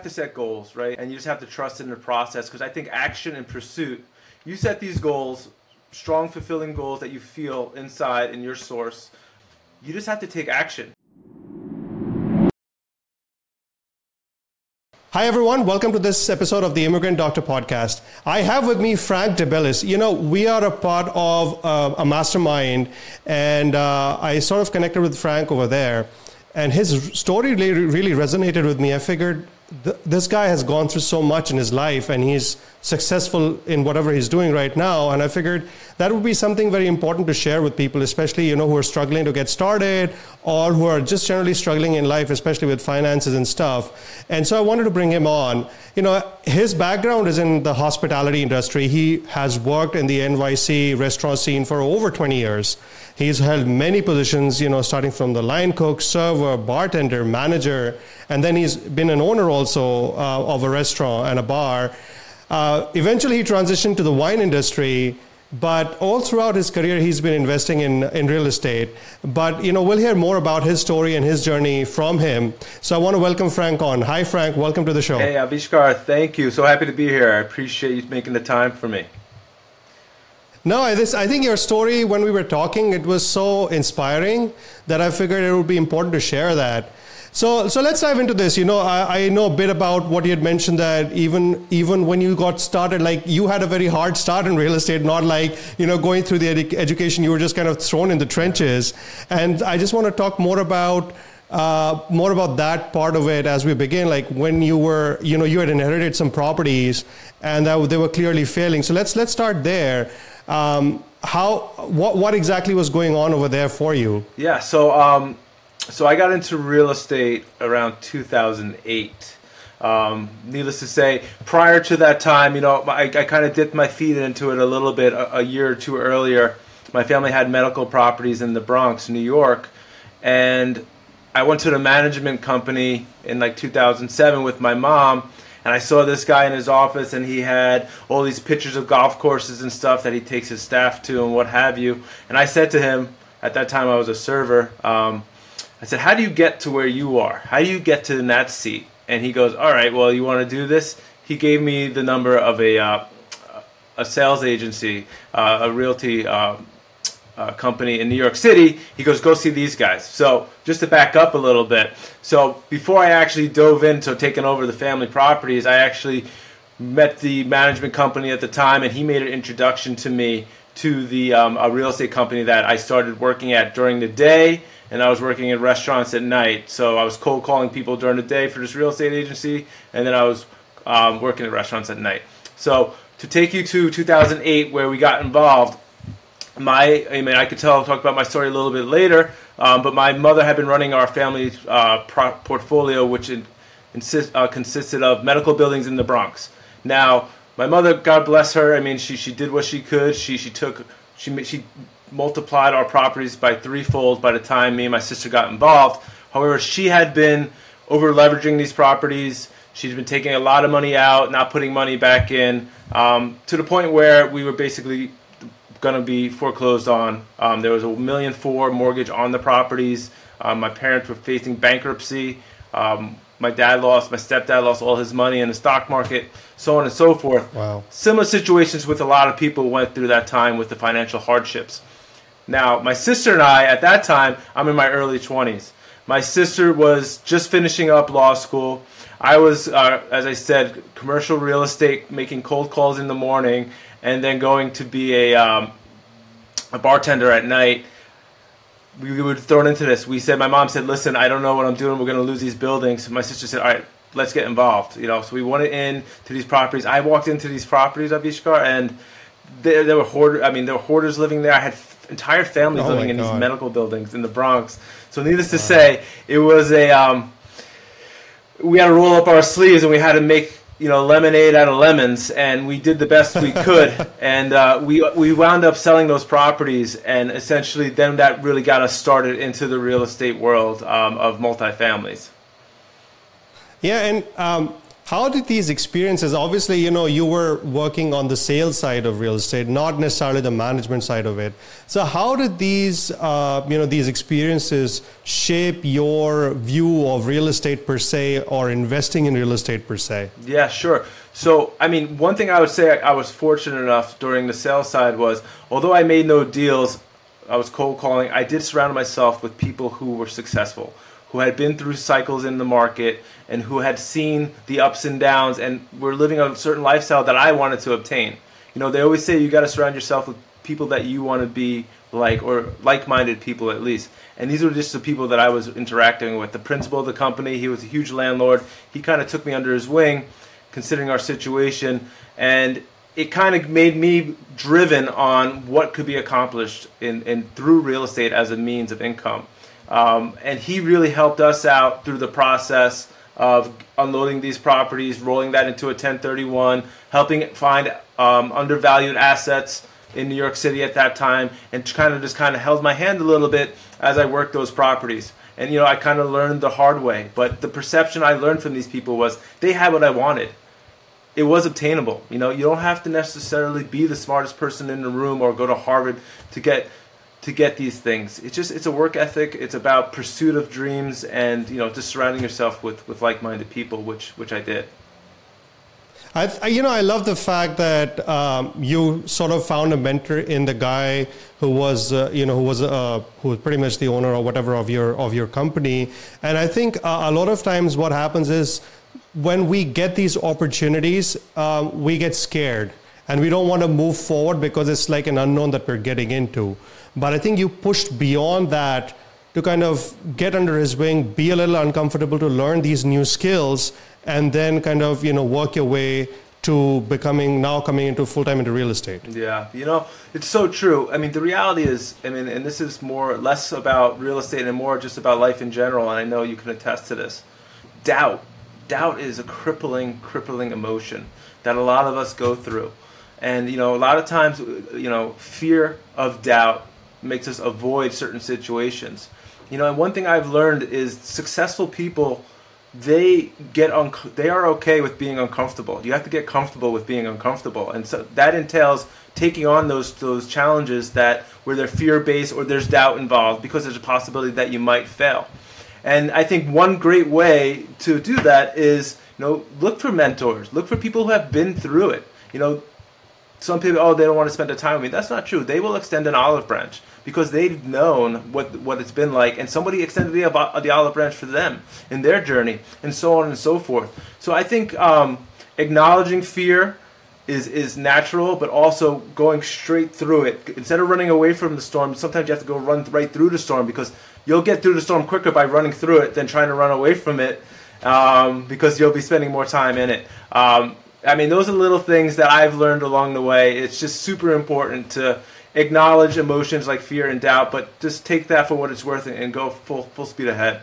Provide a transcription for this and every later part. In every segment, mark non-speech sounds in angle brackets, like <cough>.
have to set goals, right? And you just have to trust in the process because I think action and pursuit, you set these goals, strong, fulfilling goals that you feel inside in your source. You just have to take action. Hi, everyone. Welcome to this episode of the Immigrant Doctor Podcast. I have with me Frank De Bellis. You know, we are a part of uh, a mastermind, and uh, I sort of connected with Frank over there, and his story really, really resonated with me. I figured th- this guy has gone through so much in his life, and he's successful in whatever he's doing right now. And I figured that would be something very important to share with people, especially you know who are struggling to get started or who are just generally struggling in life, especially with finances and stuff. And so I wanted to bring him on. You know, his background is in the hospitality industry. He has worked in the NYC restaurant scene for over 20 years. He's held many positions, you know, starting from the line cook, server, bartender, manager, and then he's been an owner also uh, of a restaurant and a bar. Uh, eventually, he transitioned to the wine industry, but all throughout his career, he's been investing in, in real estate. But, you know, we'll hear more about his story and his journey from him. So I want to welcome Frank on. Hi, Frank. Welcome to the show. Hey, Avishkar. Thank you. So happy to be here. I appreciate you making the time for me. No, this, I think your story, when we were talking, it was so inspiring that I figured it would be important to share that. So, so let's dive into this. You know, I, I, know a bit about what you had mentioned that even even when you got started, like you had a very hard start in real estate, not like you know going through the edu- education. You were just kind of thrown in the trenches. And I just want to talk more about uh, more about that part of it as we begin. Like when you were, you know, you had inherited some properties and that they were clearly failing. So let's let's start there. Um, how what what exactly was going on over there for you? Yeah. So. Um so I got into real estate around 2008. Um, needless to say, prior to that time, you know, I, I kind of dipped my feet into it a little bit a, a, year or two earlier. My family had medical properties in the Bronx, New York, and I went to the management company in like 2007 with my mom. And I saw this guy in his office, and he had all these pictures of golf courses and stuff that he takes his staff to, and what have you. And I said to him, at that time I was a server, um, I said, How do you get to where you are? How do you get to that seat? And he goes, All right, well, you want to do this? He gave me the number of a, uh, a sales agency, uh, a realty uh, uh, company in New York City. He goes, Go see these guys. So, just to back up a little bit. So, before I actually dove into taking over the family properties, I actually met the management company at the time, and he made an introduction to me to the um, a real estate company that I started working at during the day and I was working in restaurants at night. So I was cold calling people during the day for this real estate agency, and then I was um, working at restaurants at night. So to take you to 2008, where we got involved, my I mean I could tell talk about my story a little bit later, um, but my mother had been running our family uh, pro- portfolio, which in, insist, uh, consisted of medical buildings in the Bronx. Now my mother, God bless her, I mean she she did what she could. She she took she she multiplied our properties by threefold by the time me and my sister got involved. However, she had been over leveraging these properties. She's been taking a lot of money out, not putting money back in, um, to the point where we were basically going to be foreclosed on. Um, there was a million four mortgage on the properties. Um, my parents were facing bankruptcy. Um, my dad lost, my stepdad lost all his money in the stock market, so on and so forth. Wow. Similar situations with a lot of people went through that time with the financial hardships. Now, my sister and I, at that time, I'm in my early 20s. My sister was just finishing up law school. I was, uh, as I said, commercial real estate, making cold calls in the morning, and then going to be a, um, a bartender at night. We were thrown into this. We said, my mom said, listen, I don't know what I'm doing. We're going to lose these buildings. My sister said, all right, let's get involved. You know, so we went in to these properties. I walked into these properties, Avishkar, and there, there were hoarders. I mean, there were hoarders living there. I had entire families oh living in God. these medical buildings in the Bronx. So, needless to say, it was a um, we had to roll up our sleeves and we had to make you know lemonade out of lemons, and we did the best we <laughs> could, and uh, we we wound up selling those properties, and essentially then that really got us started into the real estate world um, of multifamilies. Yeah, and um, how did these experiences obviously you know you were working on the sales side of real estate not necessarily the management side of it. So how did these uh, you know these experiences shape your view of real estate per se or investing in real estate per se? Yeah sure. So i mean one thing i would say i was fortunate enough during the sales side was although i made no deals i was cold calling i did surround myself with people who were successful who had been through cycles in the market and who had seen the ups and downs and were living a certain lifestyle that I wanted to obtain. You know, they always say you got to surround yourself with people that you want to be like or like-minded people at least. And these were just the people that I was interacting with. The principal of the company, he was a huge landlord. He kind of took me under his wing considering our situation and it kind of made me driven on what could be accomplished in, in through real estate as a means of income. Um, and he really helped us out through the process of unloading these properties, rolling that into a 1031, helping find um, undervalued assets in New York City at that time, and kind of just kind of held my hand a little bit as I worked those properties. And you know, I kind of learned the hard way. But the perception I learned from these people was they had what I wanted. It was obtainable. You know, you don't have to necessarily be the smartest person in the room or go to Harvard to get to get these things. It's just it's a work ethic. It's about pursuit of dreams and you know just surrounding yourself with with like-minded people, which which I did. I, you know, I love the fact that um, you sort of found a mentor in the guy who was, uh, you know, who was, uh, who was pretty much the owner or whatever of your of your company. And I think uh, a lot of times what happens is when we get these opportunities, um, we get scared and we don't want to move forward because it's like an unknown that we're getting into. But I think you pushed beyond that to kind of get under his wing, be a little uncomfortable to learn these new skills, and then kind of you know work your way to becoming now coming into full time into real estate. Yeah, you know, it's so true. I mean, the reality is, I mean, and this is more less about real estate and more just about life in general. And I know you can attest to this. Doubt, doubt is a crippling, crippling emotion that a lot of us go through. And you know, a lot of times, you know, fear of doubt makes us avoid certain situations. You know, and one thing I've learned is successful people they get un- they are okay with being uncomfortable. You have to get comfortable with being uncomfortable, and so that entails taking on those those challenges that where they're fear based or there's doubt involved because there's a possibility that you might fail. And I think one great way to do that is you know look for mentors, look for people who have been through it. You know, some people oh they don't want to spend the time with me. That's not true. They will extend an olive branch because they've known what what it's been like, and somebody extended the, the olive branch for them in their journey, and so on and so forth. So I think um, acknowledging fear is is natural, but also going straight through it instead of running away from the storm. Sometimes you have to go run right through the storm because you'll get through the storm quicker by running through it than trying to run away from it um, because you'll be spending more time in it. Um, I mean, those are little things that I've learned along the way. It's just super important to acknowledge emotions like fear and doubt, but just take that for what it's worth and go full full speed ahead.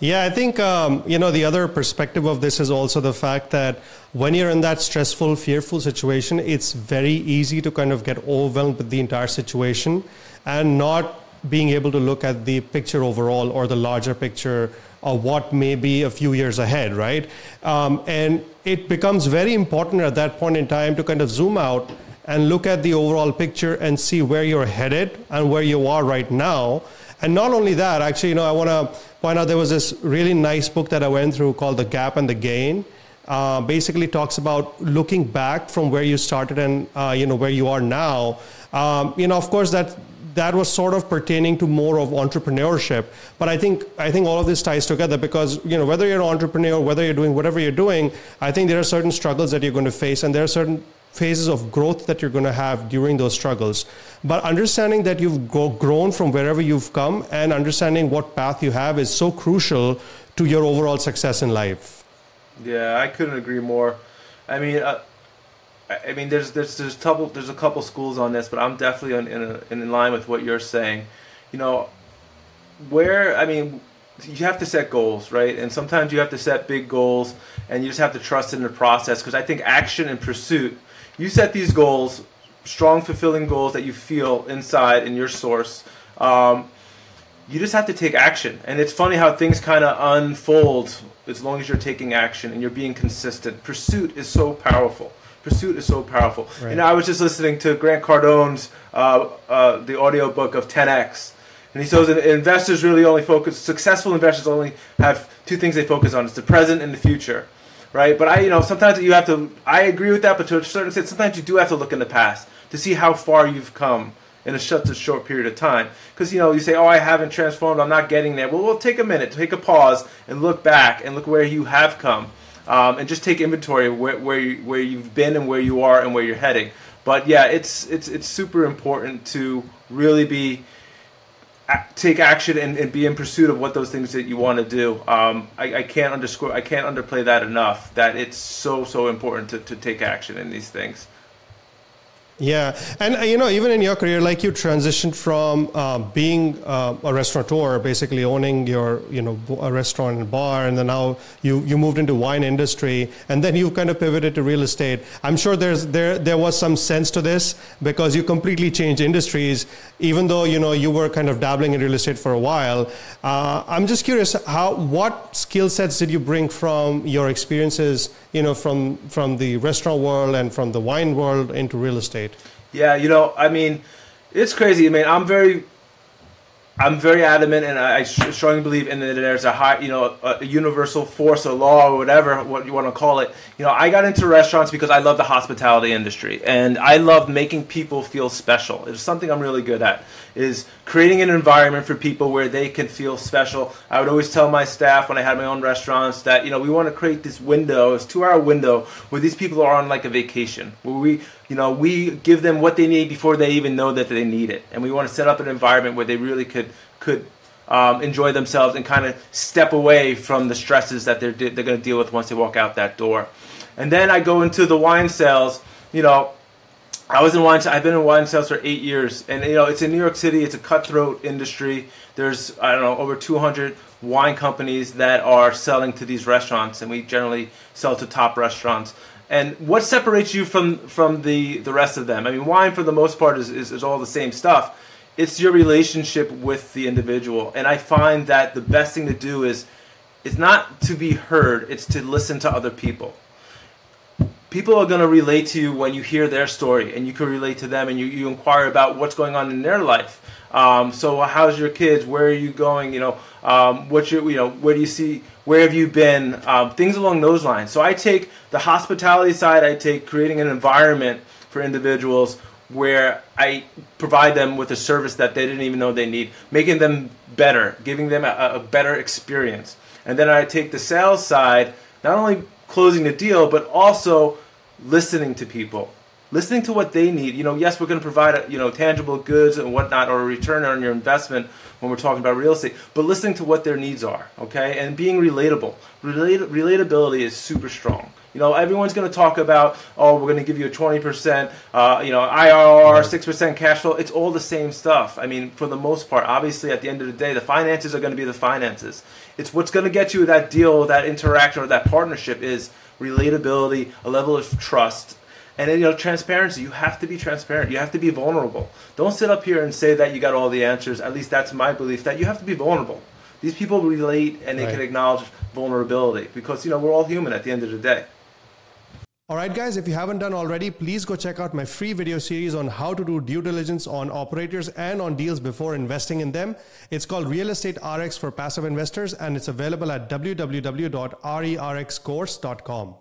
Yeah, I think um, you know the other perspective of this is also the fact that when you're in that stressful, fearful situation, it's very easy to kind of get overwhelmed with the entire situation and not being able to look at the picture overall or the larger picture of what may be a few years ahead, right? Um, and it becomes very important at that point in time to kind of zoom out and look at the overall picture and see where you're headed and where you are right now. And not only that, actually, you know, I want to point out there was this really nice book that I went through called The Gap and the Gain. Uh, basically talks about looking back from where you started and uh, you know where you are now. Um, you know, of course, that that was sort of pertaining to more of entrepreneurship. But I think I think all of this ties together because you know whether you're an entrepreneur, whether you're doing whatever you're doing, I think there are certain struggles that you're going to face, and there are certain phases of growth that you're going to have during those struggles. But understanding that you've go, grown from wherever you've come and understanding what path you have is so crucial to your overall success in life. Yeah, I couldn't agree more. I mean, uh, I mean, there's there's there's a couple there's a couple schools on this, but I'm definitely in in, a, in line with what you're saying. You know, where I mean, you have to set goals, right? And sometimes you have to set big goals, and you just have to trust in the process. Because I think action and pursuit you set these goals, strong, fulfilling goals that you feel inside in your source. Um, you just have to take action. And it's funny how things kind of unfold as long as you're taking action and you're being consistent. Pursuit is so powerful. Pursuit is so powerful. Right. Know, I was just listening to Grant Cardone's uh, uh, the audiobook of 10x, and he says investors really only focus. Successful investors only have two things they focus on: it's the present and the future, right? But I, you know, sometimes you have to. I agree with that, but to a certain extent, sometimes you do have to look in the past to see how far you've come in a such a short period of time. Because you know, you say, "Oh, I haven't transformed. I'm not getting there." Well, we'll take a minute, take a pause, and look back and look where you have come um, and just take inventory of where where, you, where you've been and where you are and where you're heading. But yeah, it's it's it's super important to really be take action and, and, be in pursuit of what those things that you want to do. Um, I, I, can't underscore, I can't underplay that enough. That it's so so important to, to take action in these things. Yeah, and uh, you know, even in your career, like you transitioned from uh, being uh, a restaurateur, basically owning your, you know, a restaurant and bar, and then now you you moved into wine industry, and then you kind of pivoted to real estate. I'm sure there's there there was some sense to this because you completely changed industries, even though you know you were kind of dabbling in real estate for a while. Uh, I'm just curious, how what skill sets did you bring from your experiences, you know, from from the restaurant world and from the wine world into real estate? Yeah, you know, I mean, it's crazy. I mean, I'm very, I'm very adamant, and I strongly believe in that there's a high, you know, a universal force, a law, or whatever what you want to call it. You know, I got into restaurants because I love the hospitality industry, and I love making people feel special. It's something I'm really good at is creating an environment for people where they can feel special. I would always tell my staff when I had my own restaurants that you know we want to create this window, this two-hour window where these people are on like a vacation, where we you know we give them what they need before they even know that they need it, and we want to set up an environment where they really could could um, enjoy themselves and kind of step away from the stresses that they're they're going to deal with once they walk out that door. And then I go into the wine sales. You know, I was in wine. I've been in wine sales for eight years, and you know it's in New York City. It's a cutthroat industry. There's I don't know over 200 wine companies that are selling to these restaurants, and we generally sell to top restaurants. And what separates you from from the the rest of them? I mean, wine for the most part is, is, is all the same stuff. It's your relationship with the individual, and I find that the best thing to do is is not to be heard; it's to listen to other people. People are going to relate to you when you hear their story and you can relate to them and you, you inquire about what's going on in their life. Um, so how's your kids? Where are you going? You know um, what's your you know where do you see where have you been? Um, things along those lines. So i take the hospitality side i take creating an environment for individuals where i provide them with a service that they didn't even know they need making them better giving them a, a better experience. And then i take the sales side not only closing the deal, but also listening to people, listening to what they need. You know, yes, we're going to provide you know tangible goods and whatnot or a return on your investment when we're talking about real estate, but listening to what their needs are, okay, and being relatable. Relat- relatability is super strong. You know, everyone's going to talk about, oh, we're going to give you a 20%, uh, you know, IRR, 6% cash flow. It's all the same stuff. I mean, for the most part, obviously, at the end of the day, the finances are going to be the finances. It's what's going to get you that deal, that interaction, or that partnership is relatability, a level of trust, and then, you know transparency. You have to be transparent. You have to be vulnerable. Don't sit up here and say that you got all the answers. At least that's my belief. That you have to be vulnerable. These people relate and they right. can acknowledge vulnerability because you know we're all human at the end of the day. All right, guys, if you haven't done already, please go check out my free video series on how to do due diligence on operators and on deals before investing in them. It's called Real Estate RX for Passive Investors, and it's available at www.rerxcourse.com.